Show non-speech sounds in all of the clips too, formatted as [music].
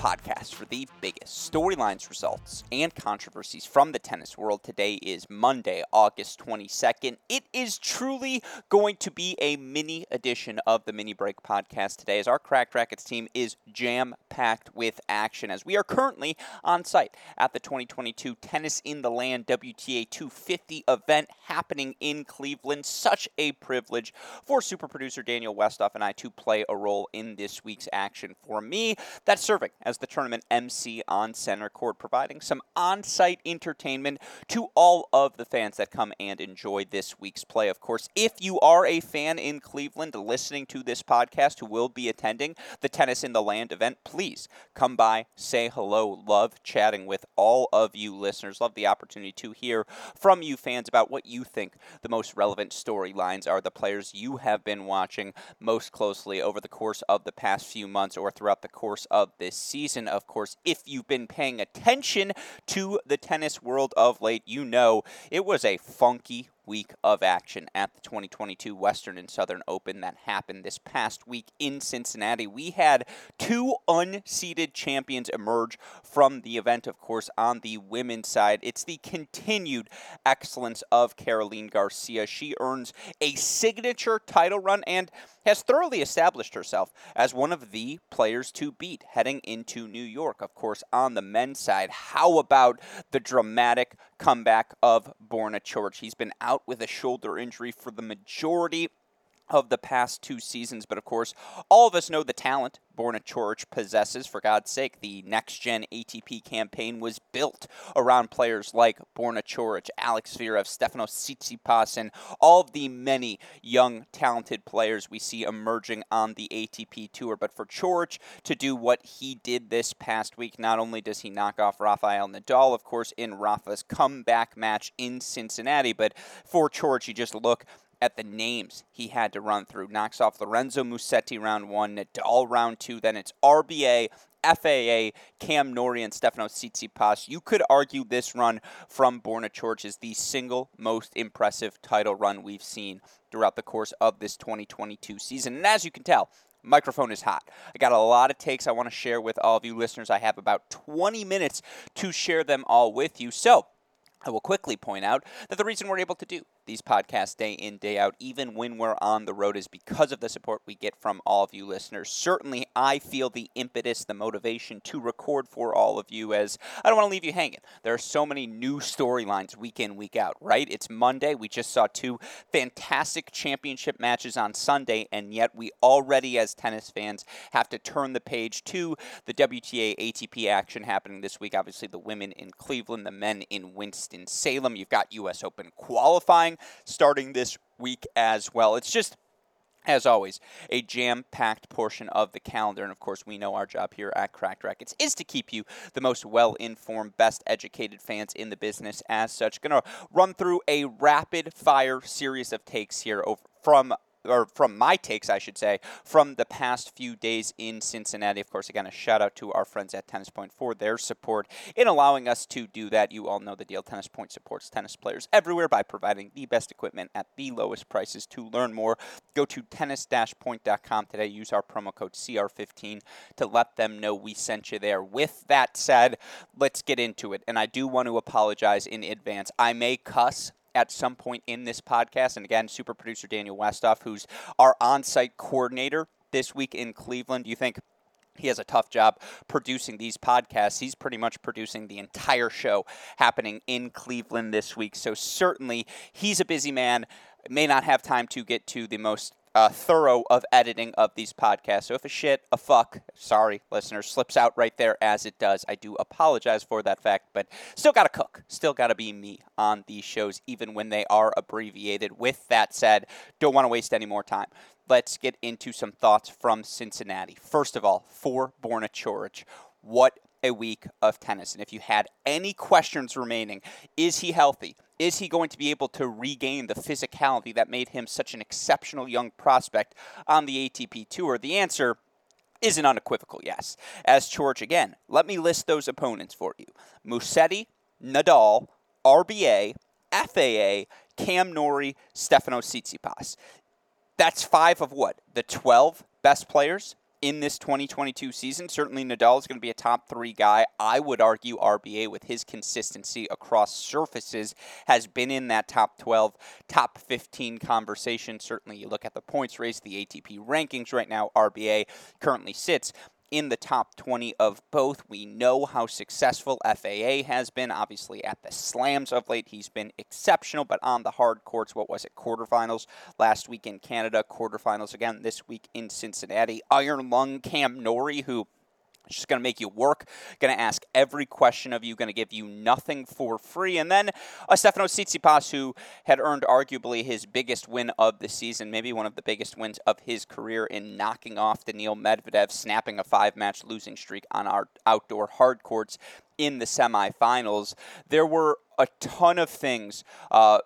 podcast for the biggest storylines, results, and controversies from the tennis world. Today is Monday, August 22nd. It is truly going to be a mini edition of the Mini Break podcast today, as our Cracked Racquets team is jam packed with action, as we are currently on site at the 2022 Tennis in the Land WTA 250 event happening in Cleveland. Such a privilege for super producer Daniel Westoff and I to play a role in this week's action. For me, that's serving as the tournament MC on center court, providing some on site entertainment to all of the fans that come and enjoy this week's play. Of course, if you are a fan in Cleveland listening to this podcast who will be attending the Tennis in the Land event, please come by, say hello. Love chatting with all of you listeners. Love the opportunity to hear from you fans about what you think the most relevant storylines are, the players you have been watching most closely over the course of the past few months or throughout the course of this season season, of course, if you've been paying attention to the tennis world of late, you know it was a funky week of action at the 2022 Western and Southern Open that happened this past week in Cincinnati. We had two unseeded champions emerge from the event, of course, on the women's side. It's the continued excellence of Caroline Garcia. She earns a signature title run and has thoroughly established herself as one of the players to beat heading into New York. Of course, on the men's side, how about the dramatic comeback of Borna Coric? He's been out with a shoulder injury for the majority of the past two seasons. But of course, all of us know the talent Borna Coric possesses. For God's sake, the next gen ATP campaign was built around players like Borna Coric, Alex Zverev, Stefanos Tsitsipas, and all of the many young, talented players we see emerging on the ATP tour. But for Coric to do what he did this past week, not only does he knock off Rafael Nadal, of course, in Rafa's comeback match in Cincinnati, but for Coric, you just look at the names he had to run through. Knocks off Lorenzo Musetti round one, Nadal round two, then it's RBA, FAA, Cam Norrie, and Stefanos Tsitsipas. You could argue this run from Borna is the single most impressive title run we've seen throughout the course of this 2022 season. And as you can tell, microphone is hot. I got a lot of takes I want to share with all of you listeners. I have about 20 minutes to share them all with you. So, I will quickly point out that the reason we're able to do these podcasts day in, day out, even when we're on the road, is because of the support we get from all of you listeners. Certainly, I feel the impetus, the motivation to record for all of you as I don't want to leave you hanging. There are so many new storylines week in, week out, right? It's Monday. We just saw two fantastic championship matches on Sunday, and yet we already, as tennis fans, have to turn the page to the WTA ATP action happening this week. Obviously, the women in Cleveland, the men in Winston-Salem. You've got U.S. Open qualifying starting this week as well. It's just as always, a jam packed portion of the calendar. And of course, we know our job here at Cracked Racquets is to keep you the most well informed, best educated fans in the business as such. Going to run through a rapid fire series of takes here over, from or from my takes, I should say, from the past few days in Cincinnati. Of course, again, a shout out to our friends at Tennis Point for their support in allowing us to do that. You all know the deal. Tennis Point supports tennis players everywhere by providing the best equipment at the lowest prices. To learn more, go to tennis-point.com today. Use our promo code CR15 to let them know we sent you there. With that said, let's get into it. And I do want to apologize in advance. I may cuss at some point in this podcast. And again, super producer Daniel Westoff, who's our on site coordinator this week in Cleveland. You think he has a tough job producing these podcasts. He's pretty much producing the entire show happening in Cleveland this week. So, certainly, he's a busy man. May not have time to get to the most uh, thorough of editing of these podcasts. So if a shit, a fuck, sorry, listeners, slips out right there as it does, I do apologize for that fact, but still got to cook. Still got to be me on these shows, even when they are abbreviated. With that said, don't want to waste any more time. Let's get into some thoughts from Cincinnati. First of all, for Borna Coric, what a week of tennis. And if you had any questions remaining, is he healthy? Is he going to be able to regain the physicality that made him such an exceptional young prospect on the ATP Tour? The answer is an unequivocal yes. As George again, let me list those opponents for you Musetti, Nadal, RBA, FAA, Cam Norrie, Stefanos Tsitsipas. That's five of what? The 12 best players in this 2022 season. Certainly, Nadal is going to be a top three guy. I would argue RBA, with his consistency across surfaces, has been in that top 12, top 15 conversation. Certainly, you look at the points race, the ATP rankings right now, RBA currently sits in the top 20 of both. We know how successful FAA has been. Obviously, at the slams of late, he's been exceptional, but on the hard courts, what was it? Quarterfinals last week in Canada, quarterfinals again this week in Cincinnati. Iron Lung Cam Norrie, who just going to make you work, going to ask every question of you, going to give you nothing for free. And then uh, Stefano Tsitsipas, who had earned arguably his biggest win of the season, maybe one of the biggest wins of his career in knocking off Daniil Medvedev, snapping a five match losing streak on our outdoor hard courts in the semifinals. There were a ton of things uh,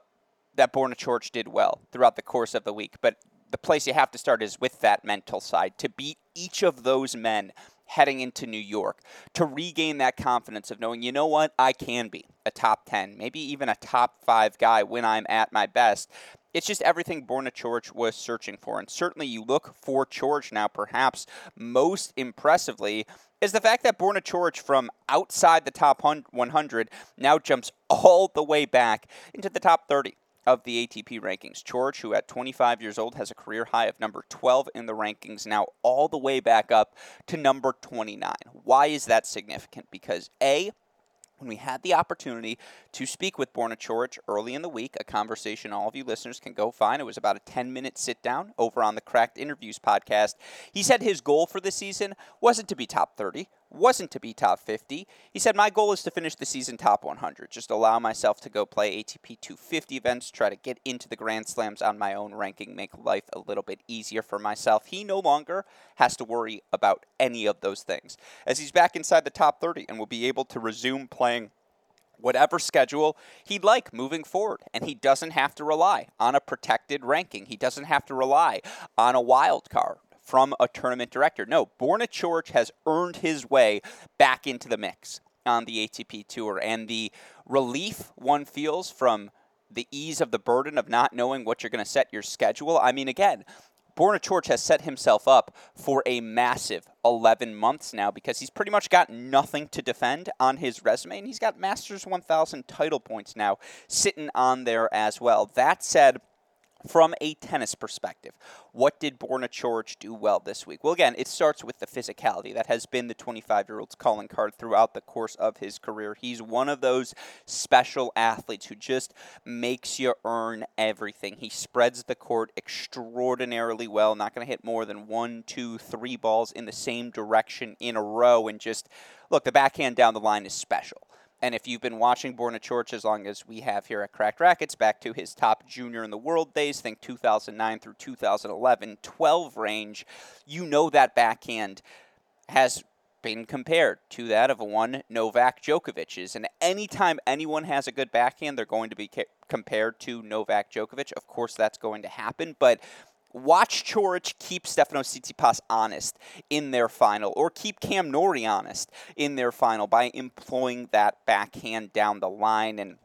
that Borna did well throughout the course of the week, but the place you have to start is with that mental side. To beat each of those men heading into New York to regain that confidence of knowing, you know what, I can be a top 10, maybe even a top five guy when I'm at my best. It's just everything Borna Coric was searching for. And certainly you look for Coric now, perhaps most impressively, is the fact that Borna Coric from outside the top 100 now jumps all the way back into the top 30 of the ATP rankings. Coric, who at 25 years old has a career high of number 12 in the rankings, now all the way back up to number 29. Why is that significant? Because A, when we had the opportunity to speak with Borna Coric early in the week, a conversation all of you listeners can go find. It was about a 10 minute sit down over on the Cracked Interviews podcast. He said his goal for the season wasn't to be top 30, wasn't to be top 50. He said, My goal is to finish the season top 100, just allow myself to go play ATP 250 events, try to get into the Grand Slams on my own ranking, make life a little bit easier for myself. He no longer has to worry about any of those things as he's back inside the top 30 and will be able to resume playing whatever schedule he'd like moving forward. And he doesn't have to rely on a protected ranking. He doesn't have to rely on a wild card from a tournament director. No, Borna Coric has earned his way back into the mix on the ATP Tour. And the relief one feels from the ease of the burden of not knowing what you're going to set your schedule. I mean, again, Borna Coric has set himself up for a massive 11 months now because he's pretty much got nothing to defend on his resume, and he's got Masters 1000 title points now sitting on there as well. That said, from a tennis perspective, what did Borna Coric do well this week? Well, again, it starts with the physicality. That has been the 25 year old's calling card throughout the course of his career. He's one of those special athletes who just makes you earn everything. He spreads the court extraordinarily well, not going to hit more than one, two, three balls in the same direction in a row. And just look, the backhand down the line is special. And if you've been watching Borna Coric as long as we have here at Cracked Racquets, back to his top junior in the world days, think 2009 through 2011, 12 range, you know that backhand has been compared to that of one Novak Djokovic's. And anytime anyone has a good backhand, they're going to be ca- compared to Novak Djokovic. Of course, that's going to happen. But watch Coric keep Stefano Tsitsipas honest in their final, or keep Cam Norrie honest in their final by employing that backhand down the line and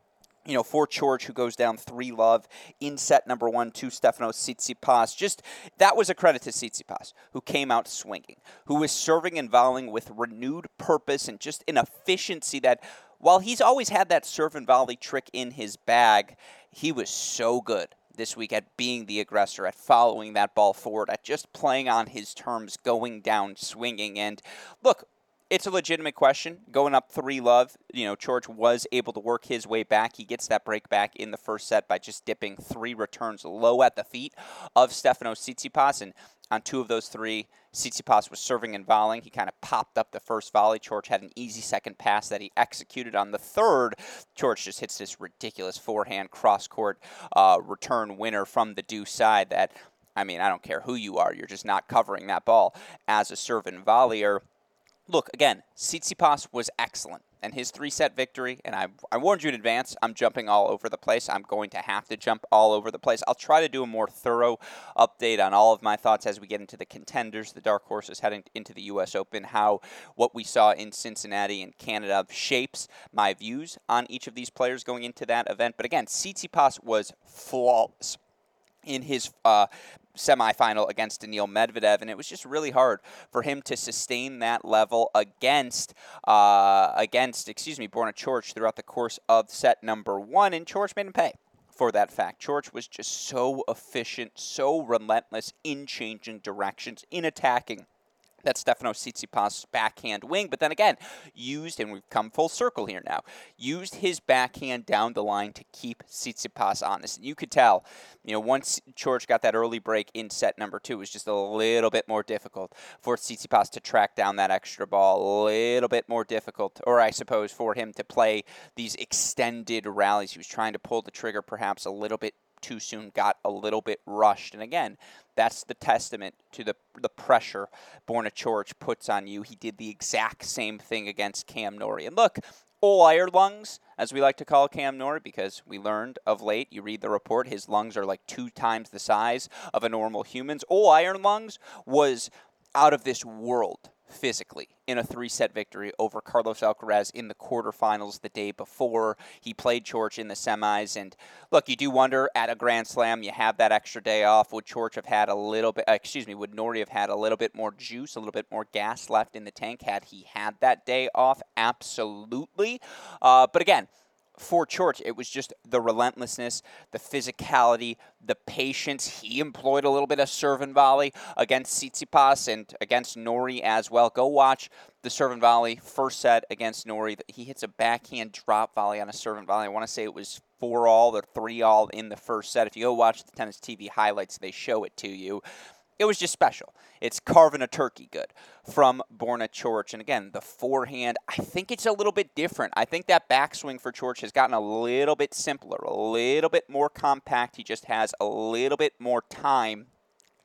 you know, for Coric, who goes down three love in set number one to Stefano Tsitsipas. Just that was a credit to Tsitsipas, who came out swinging, who was serving and volleying with renewed purpose and just an efficiency that, while he's always had that serve and volley trick in his bag, he was so good this week at being the aggressor, at following that ball forward, at just playing on his terms, going down, swinging. And look, it's a legitimate question. Going up three love, you know, Coric was able to work his way back. He gets that break back in the first set by just dipping three returns low at the feet of Stefano Tsitsipas. And on two of those three, Tsitsipas was serving and volleying. He kind of popped up the first volley. Coric had an easy second pass that he executed on the third. Coric just hits this ridiculous forehand cross court uh, return winner from the deuce side that, I mean, I don't care who you are, you're just not covering that ball as a serve and volleyer. Look, again, Tsitsipas was excellent and his three set victory. And I, I warned you in advance, I'm jumping all over the place. I'm going to have to jump all over the place. I'll try to do a more thorough update on all of my thoughts as we get into the contenders, the dark horses heading into the U.S. Open, how what we saw in Cincinnati and Canada shapes my views on each of these players going into that event. But again, Tsitsipas was flawless in his uh, semifinal against Daniil Medvedev, and it was just really hard for him to sustain that level against uh, against excuse me Borna Coric throughout the course of set number one, and Coric made him pay for that fact. Coric was just so efficient, so relentless in changing directions, in attacking that's Stefano Tsitsipas' backhand wing, but then again, used, and we've come full circle here now, used his backhand down the line to keep Tsitsipas honest. And you could tell, you know, once George got that early break in set number two, it was just a little bit more difficult for Tsitsipas to track down that extra ball, a little bit more difficult, or I suppose for him to play these extended rallies. He was trying to pull the trigger perhaps a little bit too soon, got a little bit rushed. And again, that's the testament to the the pressure Borna Coric puts on you. He did the exact same thing against Cam Norrie. And look, all iron lungs, as we like to call Cam Norrie, because we learned of late, you read the report, his lungs are like two times the size of a normal human's. All iron lungs was out of this world physically in a three set victory over Carlos Alcaraz in the quarterfinals the day before. He played Coric in the semis. And look, you do wonder at a Grand Slam, you have that extra day off. Would Coric have had a little bit, excuse me, would Norrie have had a little bit more juice, a little bit more gas left in the tank had he had that day off? Absolutely. Uh, but again, for Coric, it was just the relentlessness, the physicality, the patience. He employed a little bit of serve and volley against Tsitsipas and against Norrie as well. Go watch the serve and volley first set against Norrie. He hits a backhand drop volley on a serve and volley. I want to say it was four all or three all in the first set. If you go watch the tennis TV highlights, they show it to you it was just special. It's carving a turkey good from Borna Coric. And again, the forehand, I think it's a little bit different. I think that backswing for Coric has gotten a little bit simpler, a little bit more compact. He just has a little bit more time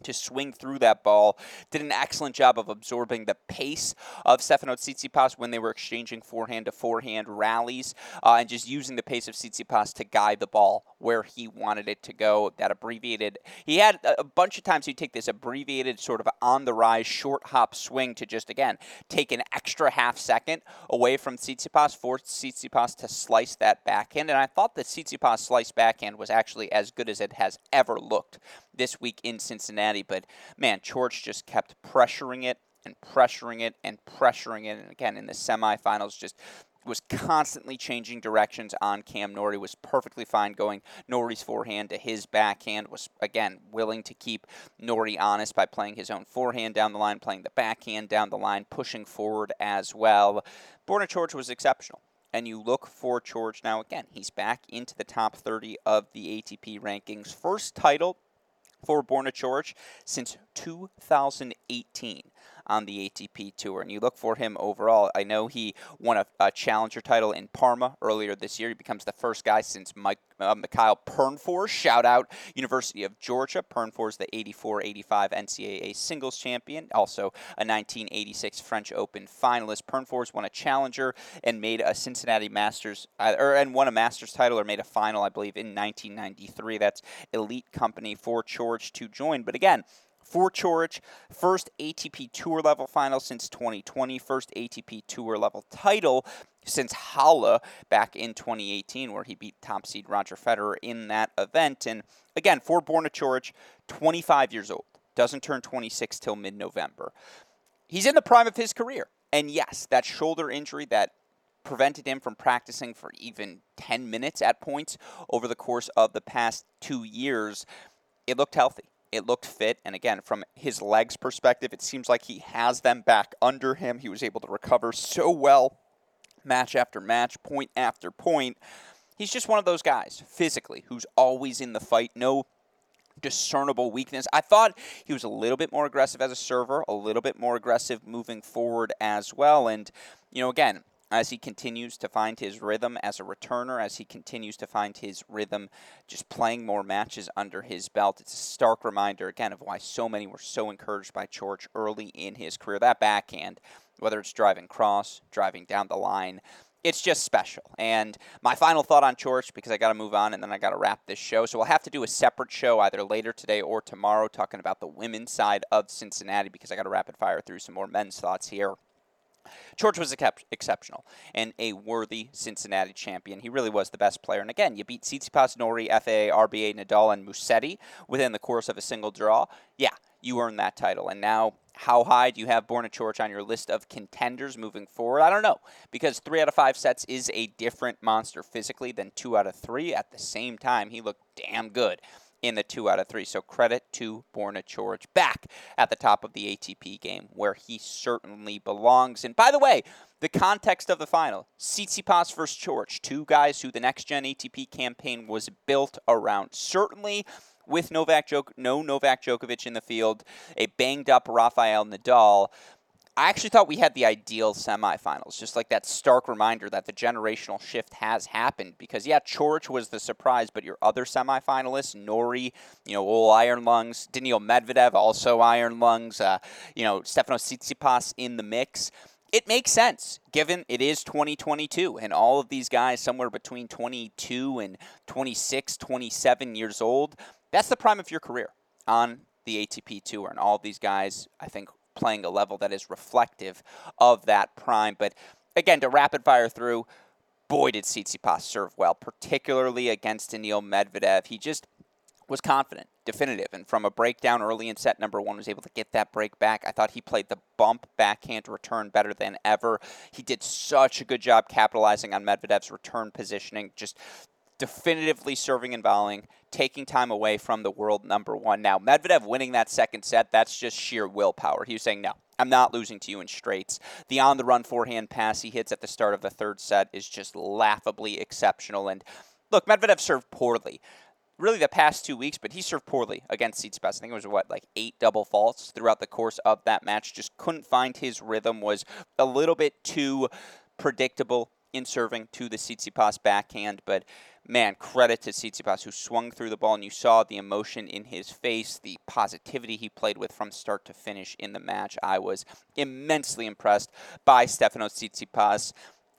to swing through that ball. Did an excellent job of absorbing the pace of Stefano Tsitsipas when they were exchanging forehand to forehand rallies uh, and just using the pace of Tsitsipas to guide the ball where he wanted it to go. That abbreviated, he had a bunch of times he'd take this abbreviated sort of on the rise short hop swing to just, again, take an extra half second away from Tsitsipas, force Tsitsipas to slice that backhand. And I thought the Tsitsipas slice backhand was actually as good as it has ever looked this week in Cincinnati. But man, Coric just kept pressuring it and pressuring it and pressuring it. And again, in the semifinals, just was constantly changing directions on Cam Norrie, was perfectly fine going Norrie's forehand to his backhand, was again willing to keep Norrie honest by playing his own forehand down the line, playing the backhand down the line, pushing forward as well. Borna Coric was exceptional. And you look for Coric now again. He's back into the top 30 of the ATP rankings. First title for Borna Coric since 2018 on the ATP Tour. And you look for him overall. I know he won a, a challenger title in Parma earlier this year. He becomes the first guy since Mike, uh, Mikhail Pernfors. Shout out University of Georgia. Pernfors, the 84-85 NCAA singles champion, also a 1986 French Open finalist. Pernfors won a challenger and made a Cincinnati Masters, uh, or and won a Masters title or made a final, I believe, in 1993. That's elite company for George to join. But again, for Coric. First ATP Tour level final since 2020, first ATP Tour level title since Halle back in 2018, where he beat top seed Roger Federer in that event. And again, for Borna Coric, 25 years old, doesn't turn 26 till mid November. He's in the prime of his career. And yes, that shoulder injury that prevented him from practicing for even 10 minutes at points over the course of the past two years, it looked healthy. It looked fit. And again, from his legs perspective, it seems like he has them back under him. He was able to recover so well, match after match, point after point. He's just one of those guys, physically, who's always in the fight. No discernible weakness. I thought he was a little bit more aggressive as a server, a little bit more aggressive moving forward as well. And, you know, again, as he continues to find his rhythm as a returner, as he continues to find his rhythm just playing more matches under his belt. It's a stark reminder, again, of why so many were so encouraged by Coric early in his career. That backhand, whether it's driving cross, driving down the line, it's just special. And my final thought on Coric, because I got to move on and then I got to wrap this show. So we'll have to do a separate show either later today or tomorrow talking about the women's side of Cincinnati because I got to rapid fire through some more men's thoughts here George was excep- exceptional and a worthy Cincinnati champion. He really was the best player. And again, you beat Tsitsipas, Norrie, FAA, RBA, Nadal, and Musetti within the course of a single draw. Yeah, you earned that title. And now, how high do you have Borna Coric on your list of contenders moving forward? I don't know, because three out of five sets is a different monster physically than two out of three. At the same time, he looked damn good in the two out of three. So credit to Borna Coric back at the top of the ATP game where he certainly belongs. And by the way, the context of the final, Tsitsipas versus Coric, two guys who the next gen ATP campaign was built around. Certainly with Novak Djok- no Novak Djokovic in the field, a banged up Rafael Nadal, I actually thought we had the ideal semifinals, just like that stark reminder that the generational shift has happened. Because yeah, Coric was the surprise, but your other semifinalists, Norrie, you know, all iron lungs, Daniil Medvedev, also iron lungs, uh, you know, Stefano Tsitsipas in the mix. It makes sense given it is 2022 and all of these guys somewhere between 22 and 26, 27 years old. That's the prime of your career on the ATP Tour, and all these guys, I think, playing a level that is reflective of that prime. But again, to rapid fire through, boy, did Tsitsipas serve well, particularly against Daniil Medvedev. He just was confident, definitive, and from a breakdown early in set number one, was able to get that break back. I thought he played the bump backhand return better than ever. He did such a good job capitalizing on Medvedev's return positioning, just definitively serving and volleying, taking time away from the world number one. Now, Medvedev winning that second set, that's just sheer willpower. He was saying, no, I'm not losing to you in straights. The on the run forehand pass he hits at the start of the third set is just laughably exceptional. And look, Medvedev served poorly. Really, the past two weeks, but he served poorly against Tsitsipas. I think it was what, like eight double faults throughout the course of that match. Just couldn't find his rhythm. Was a little bit too predictable in serving to the Tsitsipas backhand, but man, credit to Tsitsipas who swung through the ball and you saw the emotion in his face, the positivity he played with from start to finish in the match. I was immensely impressed by Stefano Tsitsipas.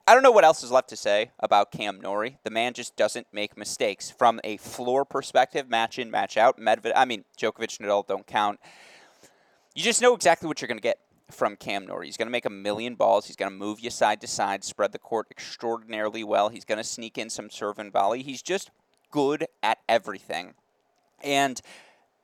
I don't know what else is left to say about Cam Norrie. The man just doesn't make mistakes. From a floor perspective, match in, match out, Medvedev, I mean, Djokovic and Nadal don't count. You just know exactly what you're going to get from Cam Norrie. He's going to make a million balls. He's going to move you side to side, spread the court extraordinarily well. He's going to sneak in some serve and volley. He's just good at everything. And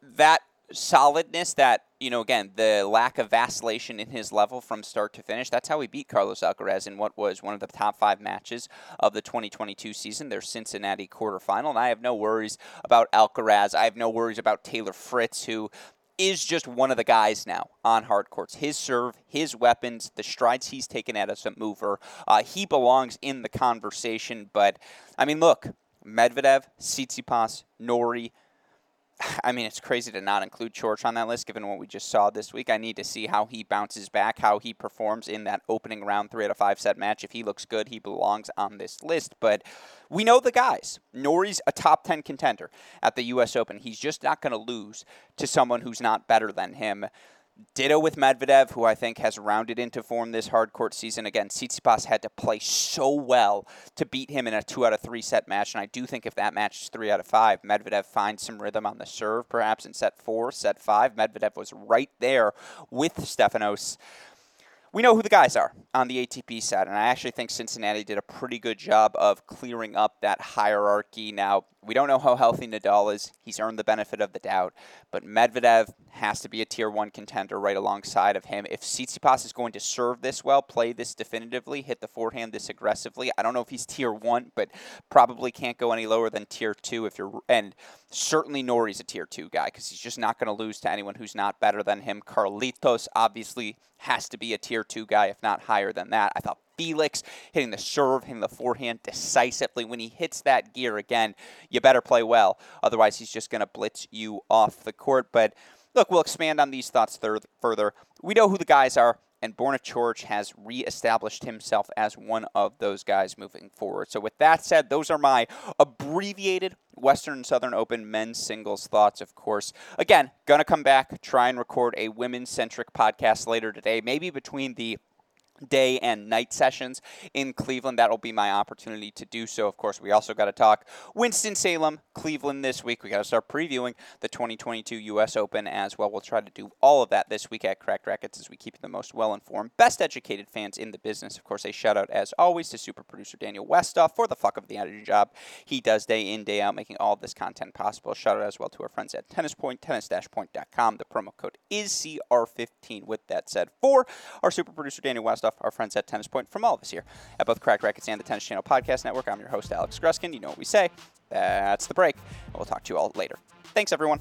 that solidness, that, you know, again, the lack of vacillation in his level from start to finish, that's how he beat Carlos Alcaraz in what was one of the top five matches of the 2022 season, their Cincinnati quarterfinal. And I have no worries about Alcaraz. I have no worries about Taylor Fritz, who is just one of the guys now on hard courts. His serve, his weapons, the strides he's taken at as a mover, uh, he belongs in the conversation. But I mean, look, Medvedev, Tsitsipas, Norrie, [sighs] I mean, it's crazy to not include Coric on that list given what we just saw this week. I need to see how he bounces back, how he performs in that opening round three out of five set match. If he looks good, he belongs on this list. But we know the guys. Norrie's a top 10 contender at the U.S. Open. He's just not going to lose to someone who's not better than him. Ditto with Medvedev, who I think has rounded into form this hard court season. Again, Tsitsipas had to play so well to beat him in a two out of three set match, and I do think if that match is three out of five, Medvedev finds some rhythm on the serve, perhaps in set four, set five. Medvedev was right there with Stefanos we know who the guys are on the ATP side, and I actually think Cincinnati did a pretty good job of clearing up that hierarchy. Now, we don't know how healthy Nadal is. He's earned the benefit of the doubt, but Medvedev has to be a tier one contender right alongside of him. If Tsitsipas is going to serve this well, play this definitively, hit the forehand this aggressively, I don't know if he's tier one, but probably can't go any lower than tier two if you're and certainly Norrie's a tier two guy because he's just not going to lose to anyone who's not better than him. Carlitos obviously has to be a tier two guy, if not higher than that. I thought Felix hitting the serve, hitting the forehand decisively. When he hits that gear again, you better play well. Otherwise, he's just going to blitz you off the court. But look, we'll expand on these thoughts thir- further. We know who the guys are and Borna Coric has reestablished himself as one of those guys moving forward. So, with that said, those are my abbreviated Western Southern Open men's singles thoughts, of course. Again, gonna come back, try and record a women's centric podcast later today, maybe between the day and night sessions in Cleveland. That'll be my opportunity to do so. Of course, we also got to talk Winston-Salem, Cleveland this week. We got to start previewing the 2022 U.S. Open as well. We'll try to do all of that this week at Cracked Racquets as we keep the most well-informed, best educated fans in the business. Of course, a shout out as always to super producer Daniel Westoff for the fuck of the editing job he does day in, day out, making all this content possible. Shout out as well to our friends at Tennis Point, tennis-point.com. The promo code is CR15. With that said, for our super producer Daniel Westoff, our friends at Tennis Point from all of us here at both Crack Racquets and the Tennis Channel Podcast Network. I'm your host, Alex Gruskin. You know what we say. That's the break. we'll talk to you all later. Thanks, everyone.